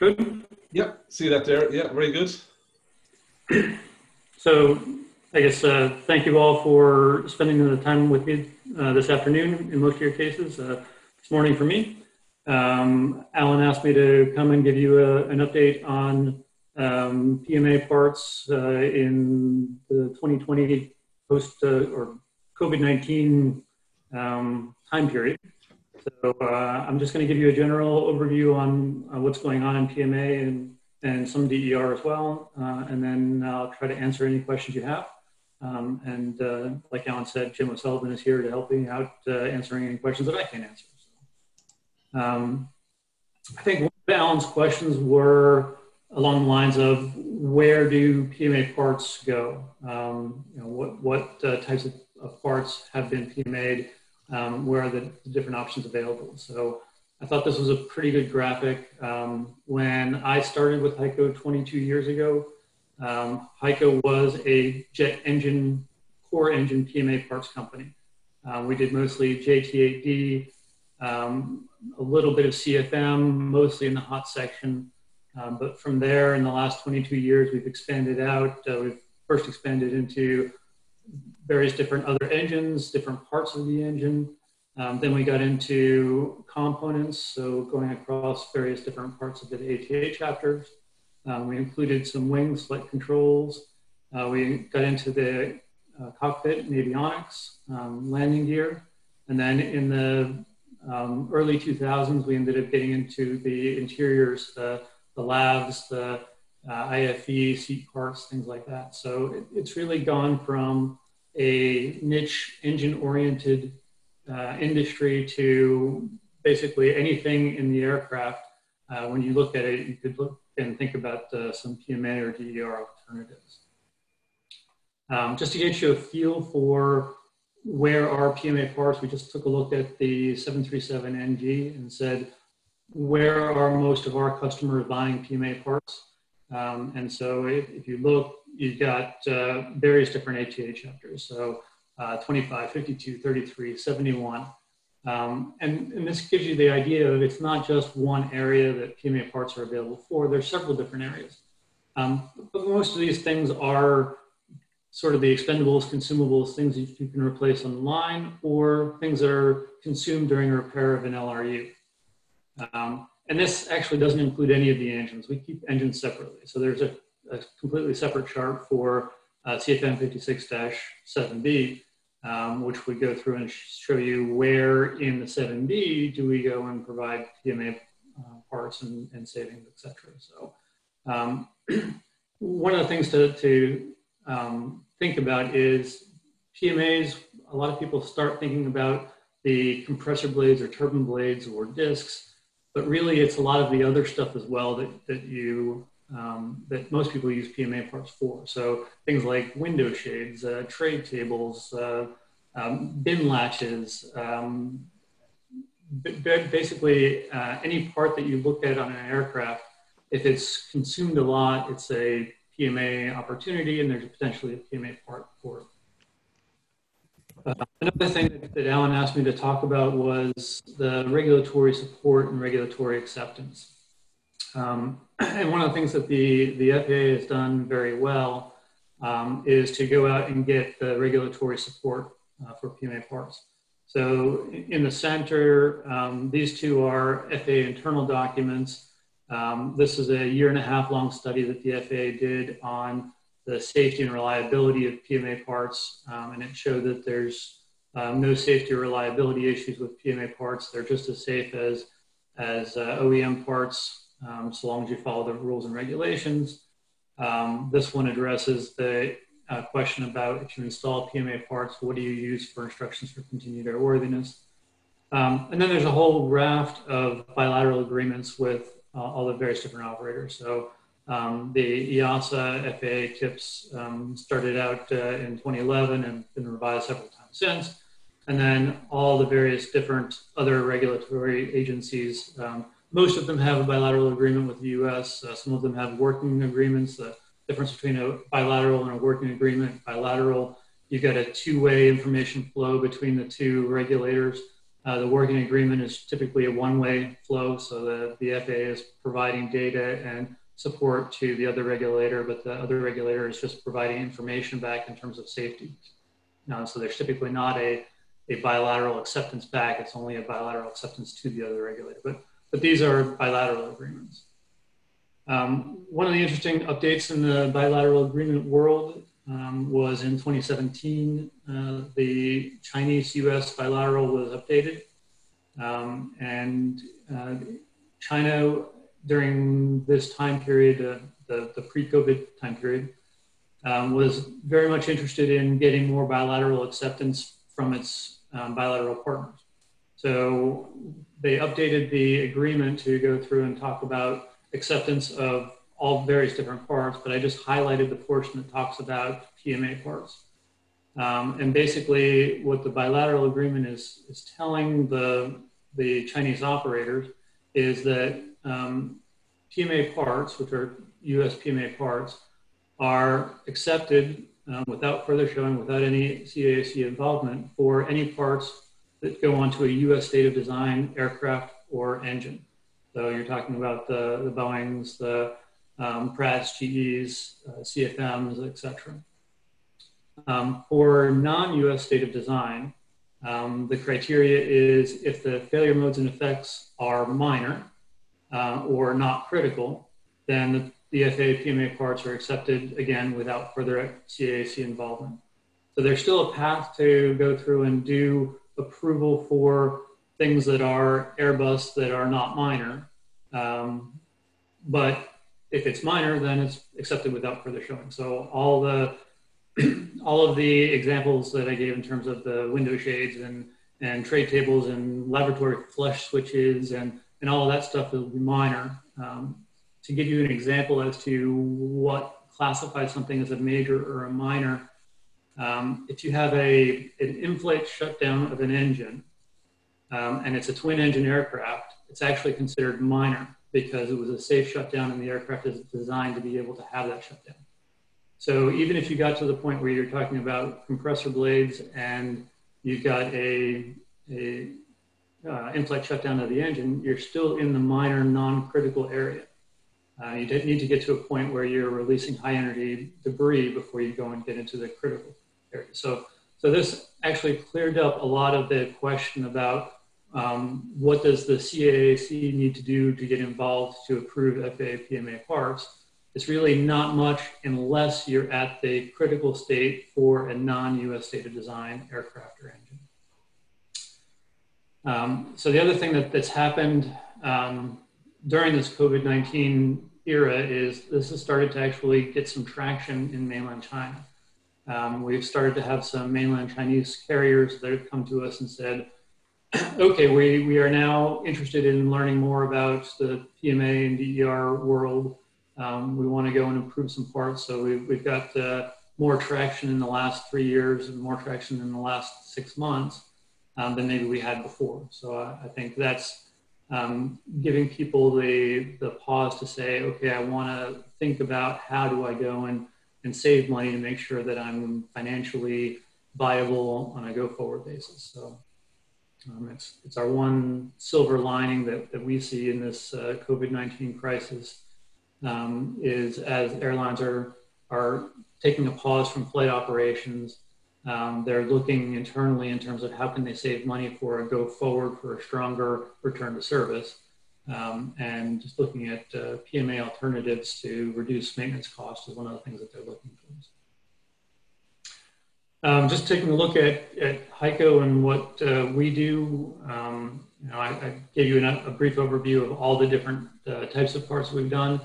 Good. Yeah, see that there. Yeah, very good. So I guess uh, thank you all for spending the time with me uh, this afternoon in most of your cases. Uh, this morning for me. Um, Alan asked me to come and give you a, an update on um, PMA parts uh, in the 2020 post uh, or COVID-19 um, time period. So uh, I'm just going to give you a general overview on uh, what's going on in PMA and, and some DER as well. Uh, and then I'll try to answer any questions you have. Um, and uh, like Alan said, Jim O'Sullivan is here to help me out uh, answering any questions that I can't answer. So, um, I think one of Alan's questions were along the lines of where do PMA parts go? Um, you know, what, what uh, types of, of, parts have been PMA'd? Um, where are the, different options available. So I thought this was a pretty good graphic. Um, when I started with HEICO 22 years ago, um, HEICO was a jet engine, core engine PMA parts company. Uh, we did mostly JT8D, um, a little bit of CFM, mostly in the hot section. Um, but from there, in the last 22 years, we've expanded out. Uh, we've first expanded into various different other engines, different parts of the engine. Um, then we got into components, so going across various different parts of the ATA chapters. Um, we included some wings, flight controls. Uh, we got into the uh, cockpit and avionics, um, landing gear. And then in the um, early 2000s, we ended up getting into the interiors, the, the lavs, the uh, IFE, seat parts, things like that. So it, it's really gone from a niche engine oriented uh, industry to basically anything in the aircraft. Uh, when you look at it, you could look and think about uh, some PMA or DER alternatives. Um, just to get you a feel for where are PMA parts, we just took a look at the 737NG and said, where are most of our customers buying PMA parts? Um, and so if, if, you look, you've got uh, various different ATA chapters. So uh, 25, 52, 33, 71. Um, and, and, this gives you the idea of it's not just one area that PMA parts are available for. There's several different areas. Um, but most of these things are sort of the expendables, consumables, things that you can replace online, or things that are consumed during repair of an LRU. Um, and this actually doesn't include any of the engines. We keep engines separately. So there's a, a completely separate chart for uh, CFM 56-7B, um, which we go through and show you where in the 7B do we go and provide PMA uh, parts and, and savings, et cetera. So um, one of the things to, to um, think about is PMAs, a lot of people start thinking about the compressor blades or turbine blades or discs but really it's a lot of the other stuff as well that, that you um, that most people use PMA parts for. So things like window shades, uh, tray tables, uh, um, bin latches, um, basically uh, any part that you look at on an aircraft, if it's consumed a lot, it's a PMA opportunity and there's potentially a PMA part for it. Uh, another thing that, that, Alan asked me to talk about was the regulatory support and regulatory acceptance. Um, and one of the things that the, the FAA has done very well um, is to go out and get the regulatory support uh, for PMA parts. So in the center, um, these two are FAA internal documents. Um, this is a year and a half long study that the FAA did on the safety and reliability of PMA parts, um, and it showed that there's um, no safety or reliability issues with PMA parts. They're just as safe as, as uh, OEM parts, um, so long as you follow the rules and regulations. Um, this one addresses the uh, question about if you install PMA parts, what do you use for instructions for continued airworthiness? Um, and then there's a whole raft of bilateral agreements with uh, all the various different operators. So um, the EASA FAA TIPs um, started out uh, in 2011 and been revised several times since. And then all the various different other regulatory agencies, um, most of them have a bilateral agreement with the US. Uh, some of them have working agreements. The difference between a bilateral and a working agreement, bilateral, you've got a two-way information flow between the two regulators. Uh, the working agreement is typically a one-way flow, so the, the FAA is providing data and support to the other regulator, but the other regulator is just providing information back in terms of safety. Uh, so there's typically not a, a bilateral acceptance back, it's only a bilateral acceptance to the other regulator. But, but these are bilateral agreements. Um, one of the interesting updates in the bilateral agreement world um, was in 2017. Uh, the Chinese US bilateral was updated. Um, and uh, China, during this time period, uh, the, the pre COVID time period, um, was very much interested in getting more bilateral acceptance from its um, bilateral partners. So they updated the agreement to go through and talk about acceptance of all various different parts, but I just highlighted the portion that talks about PMA parts. Um, and basically, what the bilateral agreement is, is telling the, the Chinese operators is that um, PMA parts, which are US PMA parts, are accepted um, without further showing, without any CAAC involvement for any parts that go onto a US state of design aircraft or engine. So you're talking about the, the Boeings, the um, Pratt's, GEs, uh, CFMs, etc. Um, for non-US state of design, um, the criteria is if the failure modes and effects are minor uh, or not critical, then the, the FAA PMA parts are accepted again without further CAAC involvement. So there's still a path to go through and do approval for things that are Airbus that are not minor. Um, but if it's minor, then it's accepted without further showing. So all the all of the examples that I gave in terms of the window shades and and tray tables and lavatory flush switches and and all of that stuff will be minor. Um, to give you an example as to what classifies something as a major or a minor, um, if you have a an in-flight shutdown of an engine um, and it's a twin engine aircraft, it's actually considered minor because it was a safe shutdown and the aircraft is designed to be able to have that shutdown. So even if you got to the point where you're talking about compressor blades and you've got a, a uh, in-flight shutdown of the engine, you're still in the minor non-critical area. Uh, you need to get to a point where you're releasing high energy debris before you go and get into the critical area. So, so this actually cleared up a lot of the question about um, what does the CAAC need to do to get involved to approve FAA PMA parts? It's really not much unless you're at the critical state for a non-US state of design aircraft or engine. Um, so the other thing that, that's happened um, during this COVID-19 era is this has started to actually get some traction in mainland China. Um, we've started to have some mainland Chinese carriers that have come to us and said, okay, we, we are now interested in learning more about the PMA and DER world. Um, we want to go and improve some parts. So we've, we've got uh, more traction in the last three years and more traction in the last six months um, than maybe we had before. So I, I think that's um, giving people the, the pause to say, okay, I want to think about how do I go and, and save money to make sure that I'm financially viable on a go forward basis. So um, it's, it's our one silver lining that, that we see in this uh, COVID-19 crisis um, is as airlines are, are taking a pause from flight operations, um, they're looking internally in terms of how can they save money for a go forward for a stronger return to service. Um, and just looking at uh, PMA alternatives to reduce maintenance costs is one of the things that they're looking towards. Um, just taking a look at, at and what uh, we do, um, you know, I, I, gave you an, a brief overview of all the different uh, types of parts we've done.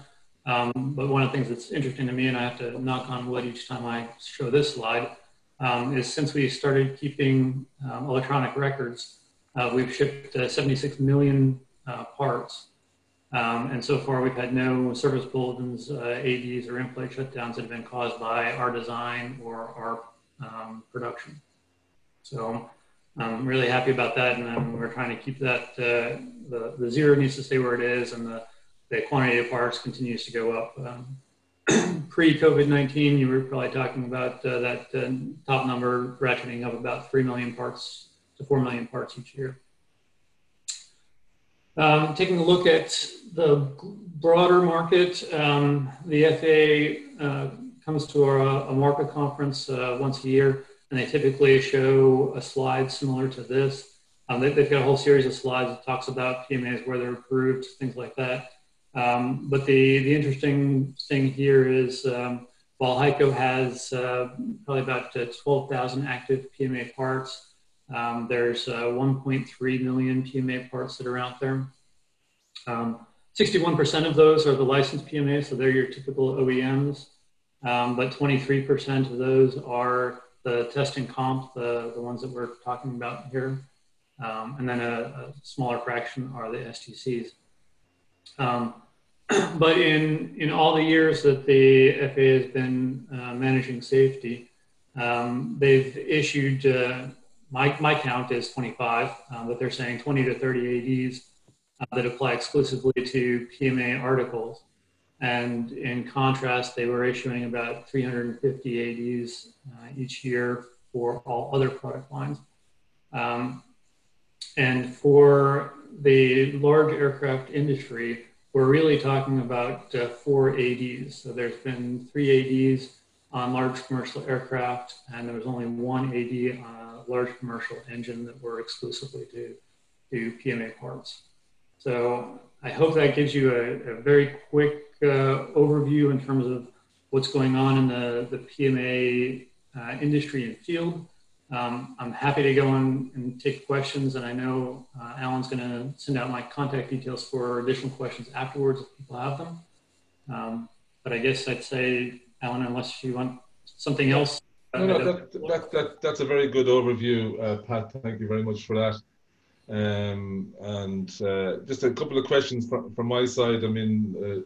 Um, but one of the things that's interesting to me, and I have to knock on wood each time I show this slide, um, is since we started keeping um, electronic records, uh, we've shipped uh, 76 million uh, parts. Um, and so far, we've had no service bulletins, uh, ADs, or in-flight shutdowns that have been caused by our design or our um, production. So I'm really happy about that. And we're trying to keep that, uh, the, the zero needs to stay where it is and the, the quantity of parts continues to go up. Um, Pre-COVID-19, you were probably talking about uh, that uh, top number ratcheting up about 3 million parts to 4 million parts each year. Um, taking a look at the broader market, um, the FAA uh, comes to our, a market conference uh, once a year, and they typically show a slide similar to this. Um, they, have got a whole series of slides that talks about PMAs, where they're approved, things like that. Um, but the, the interesting thing here is um, while HEICO has uh, probably about uh, 12,000 active PMA parts, um, there's uh, 1.3 million PMA parts that are out there. 61% um, of those are the licensed PMAs, so they're your typical OEMs. Um, but 23% of those are the test and comp, the, the ones that we're talking about here. Um, and then a, a, smaller fraction are the STCs. Um, but in, in all the years that the FAA has been uh, managing safety, um, they've issued, uh, my, my count is 25, uh, but they're saying 20 to 30 ADs uh, that apply exclusively to PMA articles. And in contrast, they were issuing about 350 ADs uh, each year for all other product lines. Um, and for the large aircraft industry, we're really talking about uh, four ADs. So there's been three ADs on large commercial aircraft, and there was only one AD on a large commercial engine that were exclusively to, to PMA parts. So I hope that gives you a, a very quick uh, overview in terms of what's going on in the, the PMA uh, industry and field. Um, I'm happy to go on and take questions, and I know uh, Alan's going to send out my contact details for additional questions afterwards if people have them. Um, but I guess I'd say, Alan, unless you want something else. No, no, that, that, that, that's a very good overview, uh, Pat. Thank you very much for that. Um, and uh, just a couple of questions from, from my side. I mean, uh,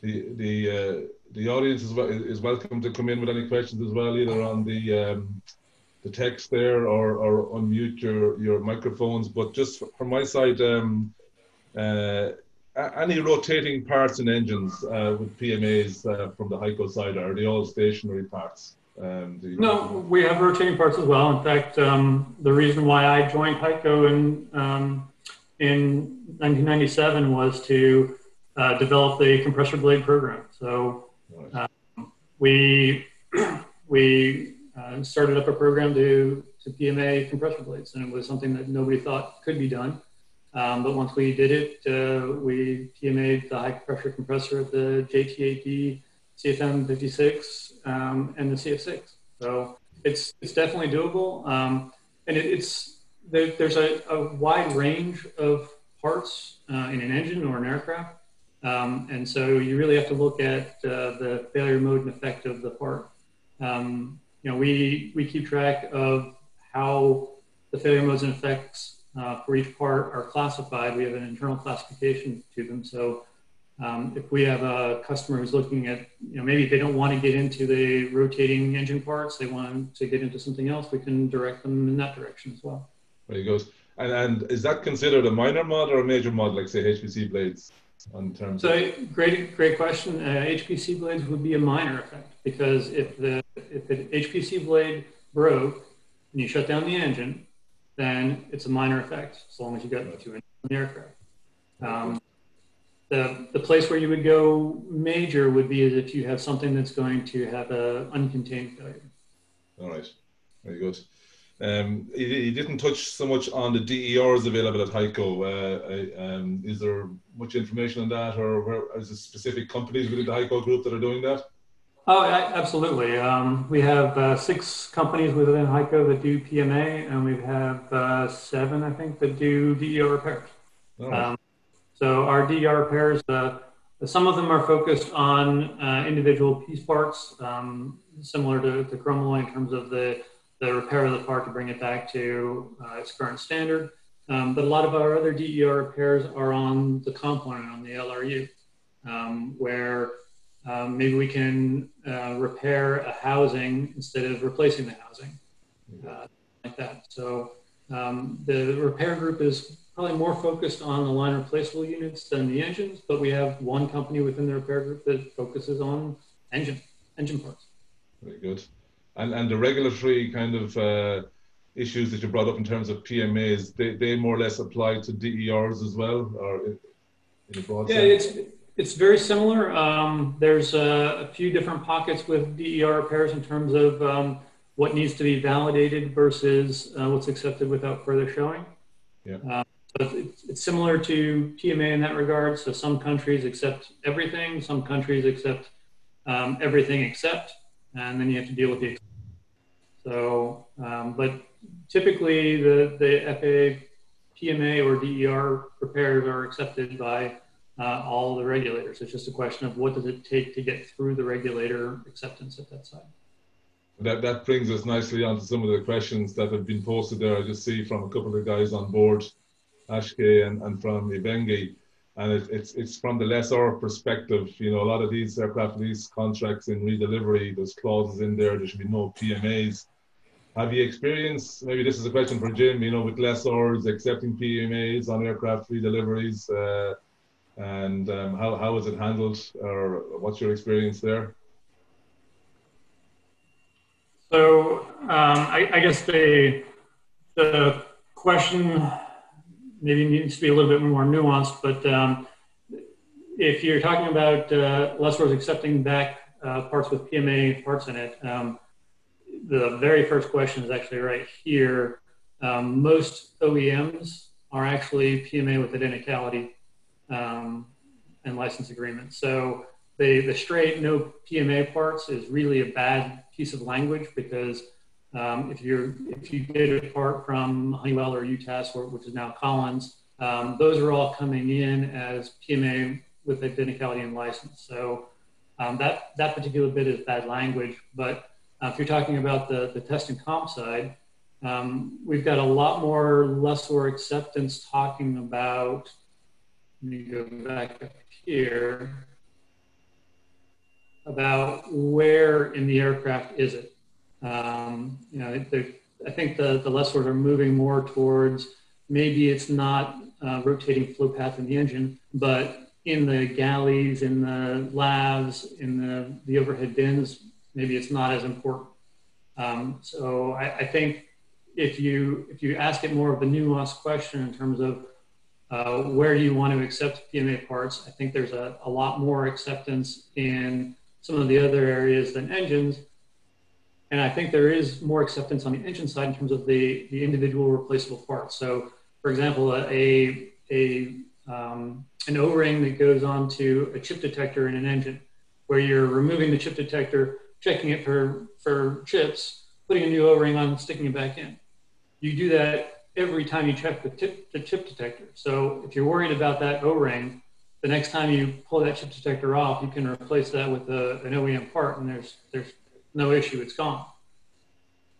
the the uh, the audience is, is welcome to come in with any questions as well, either on the um, the text there or, or unmute your, your microphones. But just from my side, um, uh, any rotating parts and engines uh, with PMAs uh, from the HEICO side, are they all stationary parts? Um, no, we have rotating parts as well. In fact, um, the reason why I joined HEICO in, um, in 1997 was to uh, develop the compressor blade program. So um, we, we uh, started up a program to, to PMA compressor blades, and it was something that nobody thought could be done. Um, but once we did it, uh, we PMA'd the high pressure compressor of the JT8D, CFM 56, um, and the CF6. So it's, it's definitely doable. Um, and it, it's, there, there's a, a, wide range of parts uh, in an engine or an aircraft. Um, and so you really have to look at uh, the failure mode and effect of the part. Um, you know, we, we keep track of how the failure modes and effects uh, for each part are classified. We have an internal classification to them. So um, if we have a customer who's looking at, you know, maybe they don't want to get into the rotating engine parts, they want to get into something else, we can direct them in that direction as well. There you go. And, and is that considered a minor mod or a major mod, like say HPC blades? On terms so great, great question. Uh, HPC blades would be a minor effect because if the if the HPC blade broke and you shut down the engine, then it's a minor effect as long as you got two in the aircraft. Um, the, the place where you would go major would be if you have something that's going to have a uncontained failure. All right, very good. Um, you, you, didn't touch so much on the DERs available at HEICO. Uh, um, is there much information on that, or where, is there specific companies within the HEICO group that are doing that? Oh, absolutely. Um, we have uh, six companies within HEICO that do PMA, and we have uh, seven, I think, that do DER repairs. Oh. Um, so our DER repairs, uh, some of them are focused on uh, individual piece parts, um, similar to, to Chromalloy in terms of the, the repair of the part to bring it back to uh, its current standard. Um, but a lot of our other DER repairs are on the component, on the LRU, um, where um, maybe we can uh, repair a housing instead of replacing the housing, uh, like that. So um, the repair group is probably more focused on the line replaceable units than the engines, but we have one company within the repair group that focuses on engine engine parts. Very good. And and the regulatory kind of uh, issues that you brought up in terms of PMAs, they, they more or less apply to DERs as well, or in a broad yeah, sense? It's very similar. Um, there's a, a, few different pockets with DER repairs in terms of um, what needs to be validated versus uh, what's accepted without further showing. Yeah. Uh, it's, it's, similar to PMA in that regard. So some countries accept everything, some countries accept um, everything except, and then you have to deal with the. So, um, but typically the, the FAA PMA or DER repairs are accepted by uh, all the regulators. It's just a question of what does it take to get through the regulator acceptance at that side. That, that brings us nicely onto some of the questions that have been posted there. I just see from a couple of guys on board, Ashke and, and from Ibengi. And it, it's, it's from the lessor perspective. You know, a lot of these aircraft lease contracts in redelivery, there's clauses in there, there should be no PMAs. Have you experienced, maybe this is a question for Jim, you know, with lessors accepting PMAs on aircraft redeliveries? Uh, and um, how, how is it handled or what's your experience there? So um, I, I, guess the, the question maybe needs to be a little bit more nuanced, but um, if you're talking about uh, lessors accepting back uh, parts with PMA parts in it, um, the very first question is actually right here. Um, most OEMs are actually PMA with identicality um, and license agreement. So the, the straight no PMA parts is really a bad piece of language because um, if you're if you get a part from Honeywell or UTAS, or, which is now Collins, um, those are all coming in as PMA with identicality and license. So um, that that particular bit is bad language. But uh, if you're talking about the the test and comp side, um, we've got a lot more lessor acceptance talking about let me go back up here about where in the aircraft is it. Um, you know, I think the, the lessors are moving more towards maybe it's not uh, rotating flow path in the engine, but in the galleys, in the lavs, in the, the overhead bins, maybe it's not as important. Um, so I, I, think if you if you ask it more of a nuanced question in terms of uh, where you want to accept PMA parts? I think there's a, a lot more acceptance in some of the other areas than engines. And I think there is more acceptance on the engine side in terms of the, the individual replaceable parts. So, for example, a, a, um, an O-ring that goes onto a chip detector in an engine, where you're removing the chip detector, checking it for, for chips, putting a new O-ring on, sticking it back in. You do that every time you check the, tip, the chip detector. So if you're worried about that O-ring, the next time you pull that chip detector off, you can replace that with a, an OEM part, and there's there's no issue; it's gone.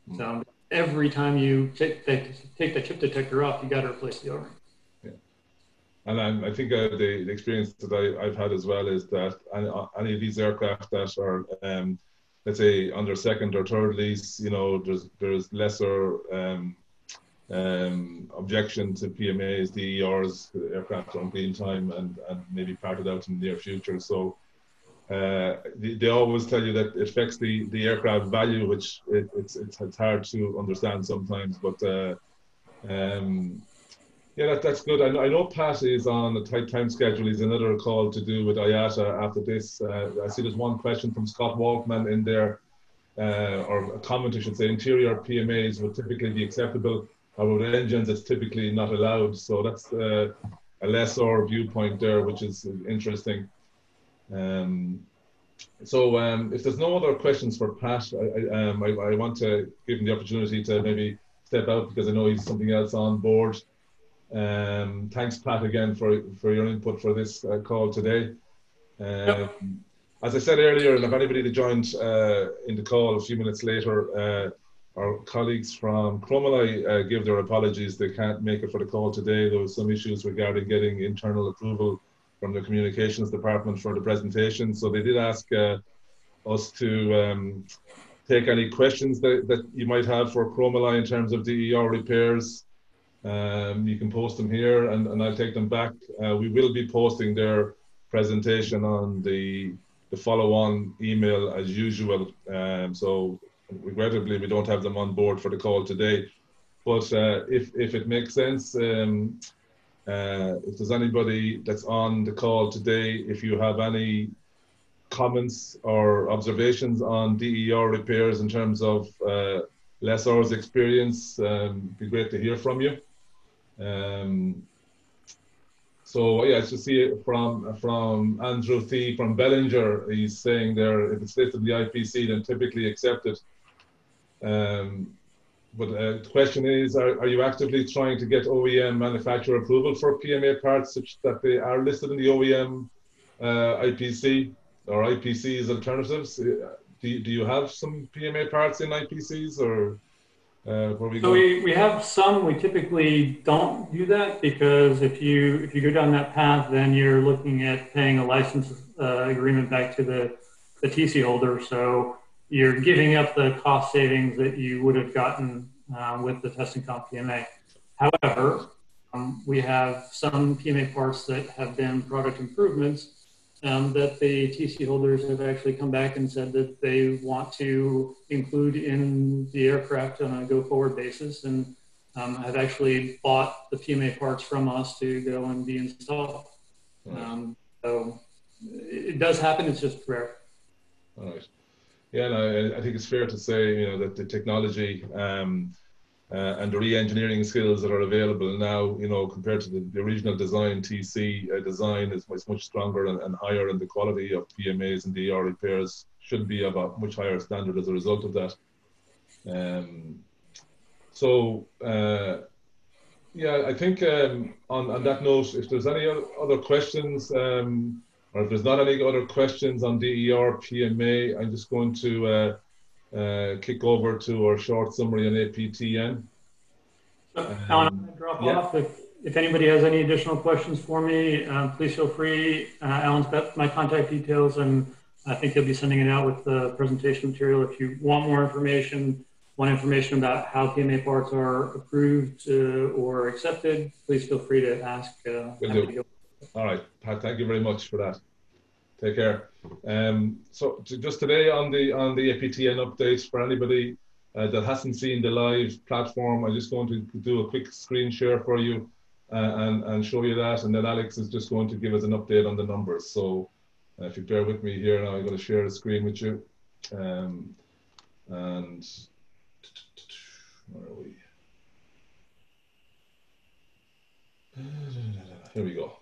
Mm-hmm. So every time you take, take, take the chip detector off, you got to replace the O-ring. Yeah, and I, I think uh, the, the, experience that I, have had as well is that any, any, of these aircraft that are um, let's say under second or third lease, you know, there's there's lesser um, um, objection to PMAs, DERs, aircraft on green time, and, and maybe parted out in the near future. So uh, they, they, always tell you that it affects the, the aircraft value, which it, it's, it's, it's hard to understand sometimes. But uh, um, yeah, that, that's good. I know, I know Pat is on a tight time schedule. He's another call to do with IATA after this. Uh, I see there's one question from Scott Walkman in there, uh, or a comment, I should say. Interior PMAs would typically be acceptable about engines, it's typically not allowed. So that's uh, a lessor viewpoint there, which is interesting. Um, so um, if there's no other questions for Pat, I, I, um, I, I, want to give him the opportunity to maybe step out because I know he's something else on board. Um, thanks, Pat, again for, for your input for this uh, call today. Yep. Um, as I said earlier, and if anybody that joined uh, in the call a few minutes later, uh, our colleagues from Chromalloy uh, give their apologies. They can't make it for the call today. There was some issues regarding getting internal approval from the communications department for the presentation. So they did ask uh, us to um, take any questions that, that you might have for Chromalloy in terms of DER repairs. Um, you can post them here and, and I'll take them back. Uh, we will be posting their presentation on the, the follow-on email as usual. Um, so regrettably, we don't have them on board for the call today. but uh, if if it makes sense, um, uh, if there's anybody that's on the call today, if you have any comments or observations on DER repairs in terms of uh, lessor's experience, um, be great to hear from you. Um, so yeah, to see it from from Andrew Thie from Bellinger, he's saying there if it's listed in the IPC, then typically accepted. Um, but uh, the question is, are, are you actively trying to get OEM manufacturer approval for PMA parts such that they are listed in the OEM uh, IPC or IPCs alternatives? Uh, do you, do you have some PMA parts in IPCs or uh, where we so we, we have some. We typically don't do that because if you if you go down that path, then you're looking at paying a license uh, agreement back to the the TC holder. So you're giving up the cost savings that you would have gotten uh, with the test and comp PMA. However, um, we have some PMA parts that have been product improvements um, that the TC holders have actually come back and said that they want to include in the aircraft on a go forward basis and um, have actually bought the PMA parts from us to go and be installed. Um, so it does happen, it's just rare. Right. Yeah, no, I think it's fair to say, you know, that the technology um, uh, and the re-engineering skills that are available now, you know, compared to the, the original design, TC uh, design is, is much stronger and, and, higher, and the quality of PMAs and DR repairs should be of a much higher standard as a result of that. Um, so, uh, yeah, I think um, on, on that note, if there's any other questions, um, or if there's not any other questions on DER PMA, I'm just going to uh, uh, kick over to our short summary on APTN. So, Alan, um, drop yeah. off. If, if anybody has any additional questions for me, uh, please feel free. Uh, Alan's got my contact details, and I think he'll be sending it out with the presentation material. If you want more information, want information about how PMA parts are approved uh, or accepted, please feel free to ask. Uh, All right, Pat, thank you very much for that. Take care. Um, so just today on the on the APTN updates for anybody uh, that hasn't seen the live platform, I'm just going to do a quick screen share for you uh, and and show you that, and then Alex is just going to give us an update on the numbers. So uh, if you bear with me here, now I'm going to share the screen with you, um, and where are we? Here we go.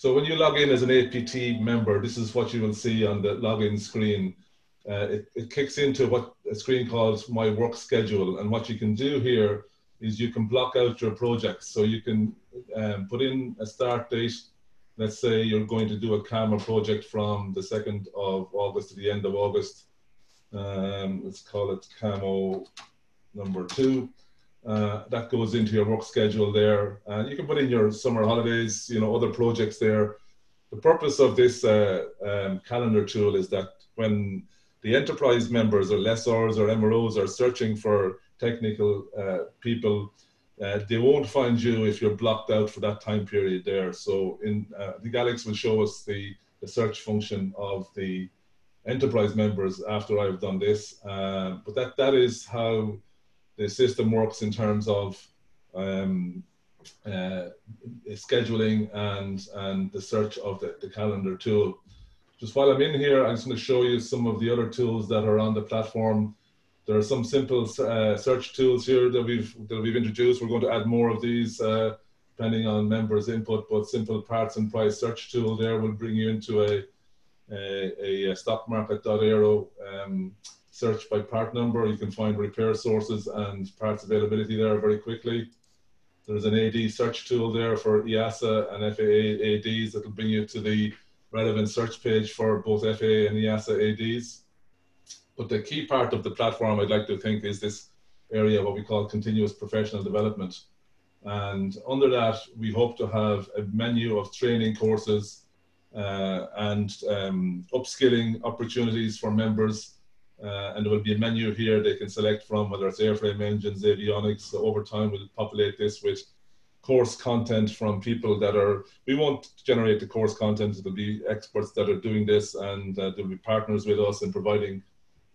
So when you log in as an APT member, this is what you will see on the login screen. Uh, it, it kicks into what a screen calls My Work Schedule. And what you can do here is you can block out your projects. So you can um, put in a start date. Let's say you're going to do a CAMO project from the 2nd of August to the end of August. Um, let's call it CAMO number two. Uh, that goes into your work schedule there. And you can put in your summer holidays, you know, other projects there. The purpose of this uh, um, calendar tool is that when the enterprise members or lessors or MROs are searching for technical uh, people, uh, they won't find you if you're blocked out for that time period there. So in uh, the Alex will show us the, the search function of the enterprise members after I've done this. But that, that is how the system works in terms of um, uh, scheduling and and the search of the, the calendar tool. Just while I'm in here, I'm just going to show you some of the other tools that are on the platform. There are some simple uh, search tools here that we've that we've introduced. We're going to add more of these uh, depending on members' input. But simple parts and price search tool there will bring you into a a, a stockmarket.aero um, search by part number. You can find repair sources and parts availability there very quickly. There's an AD search tool there for EASA and FAA ADs that will bring you to the relevant search page for both FAA and EASA ADs. But the key part of the platform, I'd like to think, is this area, what we call continuous professional development. And under that, we hope to have a menu of training courses uh, and um, upskilling opportunities for members uh, and there will be a menu here they can select from, whether it's airframe engines, avionics. So over time, we'll populate this with course content from people that are, we won't generate the course content, it'll be experts that are doing this and uh, there'll be partners with us in providing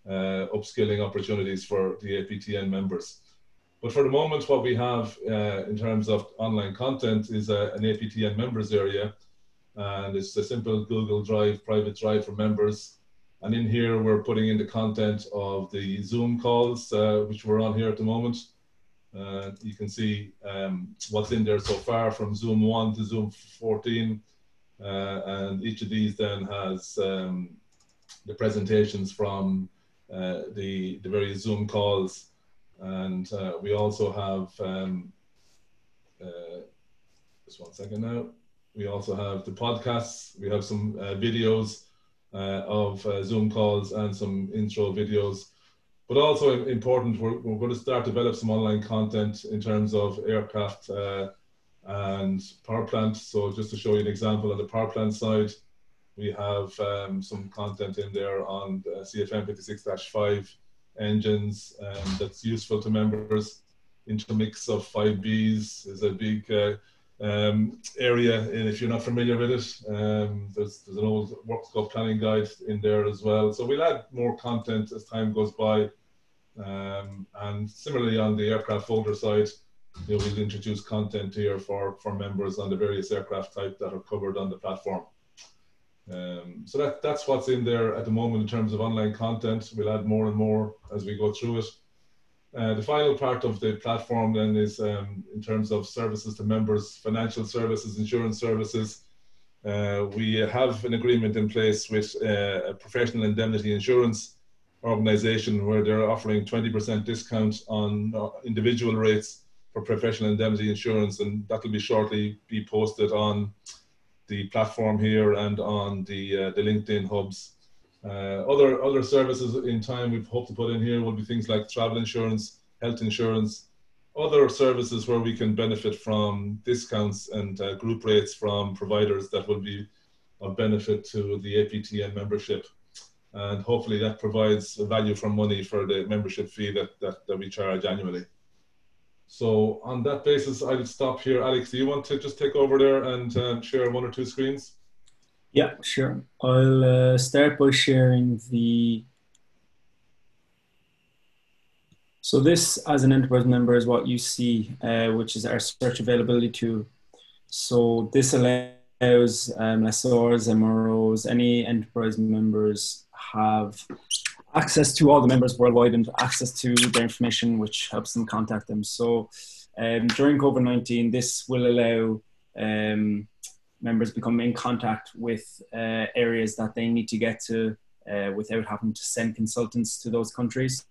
uh, upskilling opportunities for the APTN members. But for the moment, what we have uh, in terms of online content is a, an APTN members area. And it's a simple Google Drive, private drive for members. And in here, we're putting in the content of the Zoom calls, uh, which we're on here at the moment. Uh, you can see um, what's in there so far from Zoom 1 to Zoom 14. Uh, and each of these then has um, the presentations from uh, the, the various Zoom calls and uh, we also have, um, uh, just one second now, we also have the podcasts, we have some videos of uh, Zoom calls and some intro videos. But also important, we're, we're going to start develop some online content in terms of aircraft uh, and power plant. So just to show you an example on the power plant side, we have um, some content in there on the CFM 56-5 engines um, that's useful to members. Intermix of 5Bs is a big uh, um, area, and if you're not familiar with it, um, there's, there's, an old work scope planning guide in there as well. So we'll add more content as time goes by. Um, and similarly on the aircraft folder side, you know, we'll introduce content here for, for members on the various aircraft type that are covered on the platform. Um, so that, that's what's in there at the moment in terms of online content. We'll add more and more as we go through it. Uh, the final part of the platform then is um, in terms of services to members, financial services, insurance services. Uh, we have an agreement in place with uh, a professional indemnity insurance organization where they're offering 20% discount on uh, individual rates for professional indemnity insurance, and that will be shortly be posted on the platform here and on the uh, the LinkedIn hubs. Uh, other other services in time we hope to put in here will be things like travel insurance, health insurance, other services where we can benefit from discounts and uh, group rates from providers that will be of benefit to the APTN membership. And hopefully that provides value for money for the membership fee that, that, that we charge annually. So on that basis, I'll stop here. Alex, do you want to just take over there and um, share one or two screens? Yeah, sure. I'll uh, start by sharing the. So this, as an enterprise member, is what you see, uh, which is our search availability tool. So this allows um, lessors, MROs, any enterprise members have access to all the members worldwide and access to their information, which helps them contact them. So um, during COVID 19, this will allow um, members become in contact with uh, areas that they need to get to uh, without having to send consultants to those countries.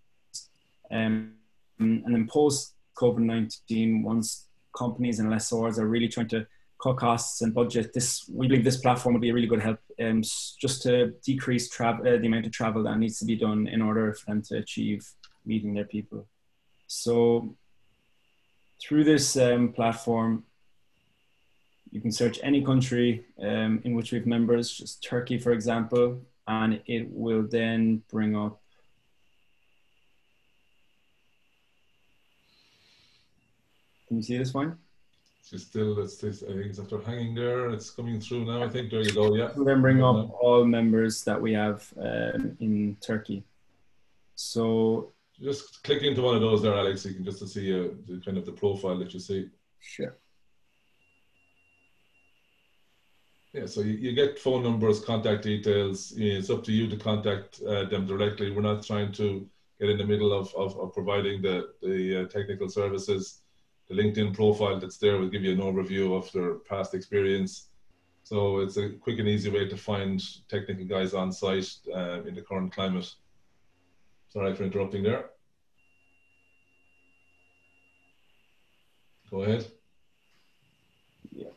Um, and then post COVID 19, once companies and lessors are really trying to cut costs and budget, this we believe this platform will be a really good help um, just to decrease travel, uh, the amount of travel that needs to be done in order for them to achieve meeting their people. So through this um, platform, you can search any country um, in which we have members, just Turkey, for example, and it will then bring up Can you see this one? She's still, it's, it's, I think it's after hanging there. It's coming through now. I think there you go. Yeah. We'll then bring up all members that we have um, in Turkey. So just click into one of those there, Alex. You can just to see uh, the kind of the profile that you see. Sure. Yeah, so you, you get phone numbers, contact details. It's up to you to contact uh, them directly. We're not trying to get in the middle of, of, of providing the, the uh, technical services the LinkedIn profile that's there will give you an overview of their past experience. So it's a quick and easy way to find technical guys on site uh, in the current climate. Sorry for interrupting there. Go ahead. Yeah.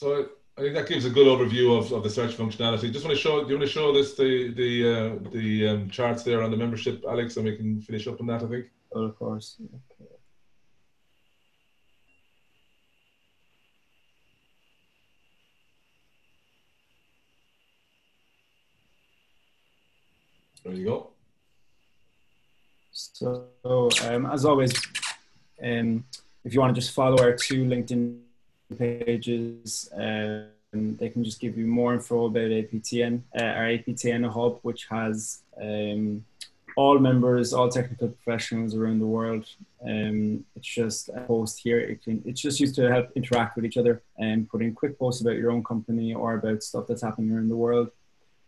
So I think that gives a good overview of, of the search functionality. Just want to show, do you want to show this the the uh, the um, charts there on the membership, Alex, and we can finish up on that. I think. Oh, of course. Okay. There you go. So, um, as always, um, if you want to just follow our two LinkedIn pages. Um, they can just give you more info about APTN, uh, our APTN hub, which has um, all members, all technical professionals around the world. Um, it's just a post here. It can, it's just used to help interact with each other and put in quick posts about your own company or about stuff that's happening around the world.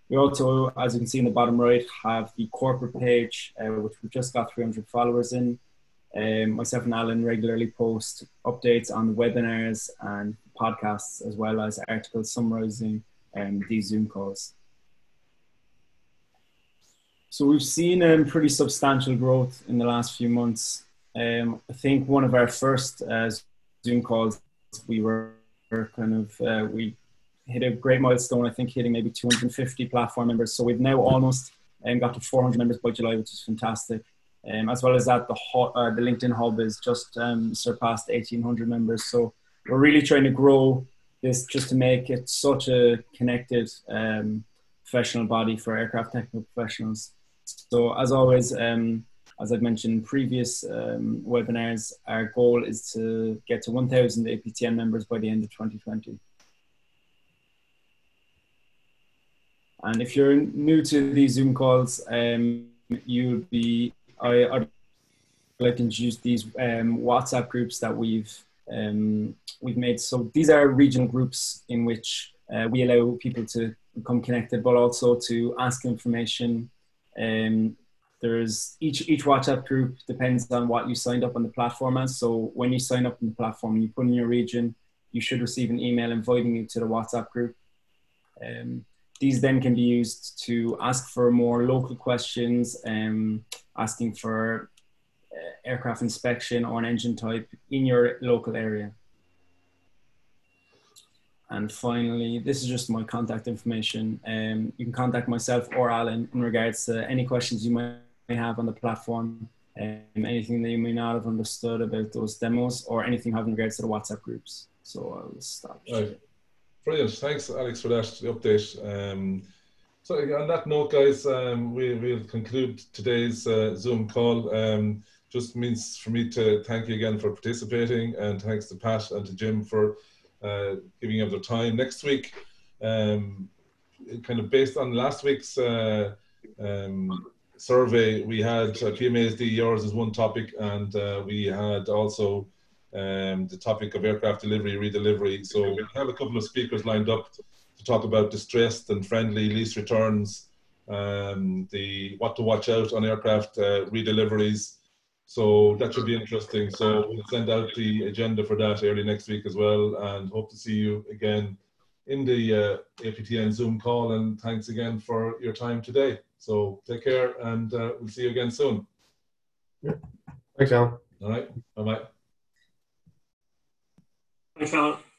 We also, as you can see in the bottom right, have the corporate page, uh, which we've just got 300 followers in. Um, myself and Alan regularly post updates on webinars and podcasts, as well as articles summarizing um, these Zoom calls. So we've seen um, pretty substantial growth in the last few months. Um, I think one of our first uh, Zoom calls, we were kind of uh, we hit a great milestone. I think hitting maybe 250 platform members. So we've now almost um, got to 400 members by July, which is fantastic. Um, as well as that, the uh, the LinkedIn Hub is just um, surpassed 1,800 members. So we're really trying to grow this just to make it such a connected um, professional body for aircraft technical professionals. So as always, um, as I've mentioned in previous um, webinars, our goal is to get to 1,000 APTN members by the end of 2020. And if you're new to these Zoom calls, um, you'll be, I, I'd like to introduce these um, WhatsApp groups that we've um, we've made. So these are regional groups in which uh, we allow people to become connected, but also to ask information um, there's each each WhatsApp group depends on what you signed up on the platform as. So when you sign up on the platform, and you put in your region, you should receive an email inviting you to the WhatsApp group. Um, these then can be used to ask for more local questions, um, asking for uh, aircraft inspection or an engine type in your local area. And finally, this is just my contact information. Um, you can contact myself or Alan in regards to any questions you might have on the platform, um, anything that you may not have understood about those demos, or anything having regards to the WhatsApp groups. So I'll stop. Right. Brilliant. Thanks, Alex, for that update. Um, so on that note, guys, um, we, will conclude today's uh, Zoom call. Um, just means for me to thank you again for participating, and thanks to Pat and to Jim for uh, giving up their time. Next week, um, kind of based on last week's uh, um, survey, we had uh, PMAs, DERs is one topic, and uh, we had also um, the topic of aircraft delivery, redelivery. So we have a couple of speakers lined up to talk about distressed and friendly lease returns, um, the what to watch out on aircraft uh, redeliveries, so that should be interesting. So we'll send out the agenda for that early next week as well, and hope to see you again in the uh, APTN Zoom call. And thanks again for your time today. So take care, and uh, we'll see you again soon. Yeah. Thanks, Alan. All right. Bye bye. Thanks, Alan.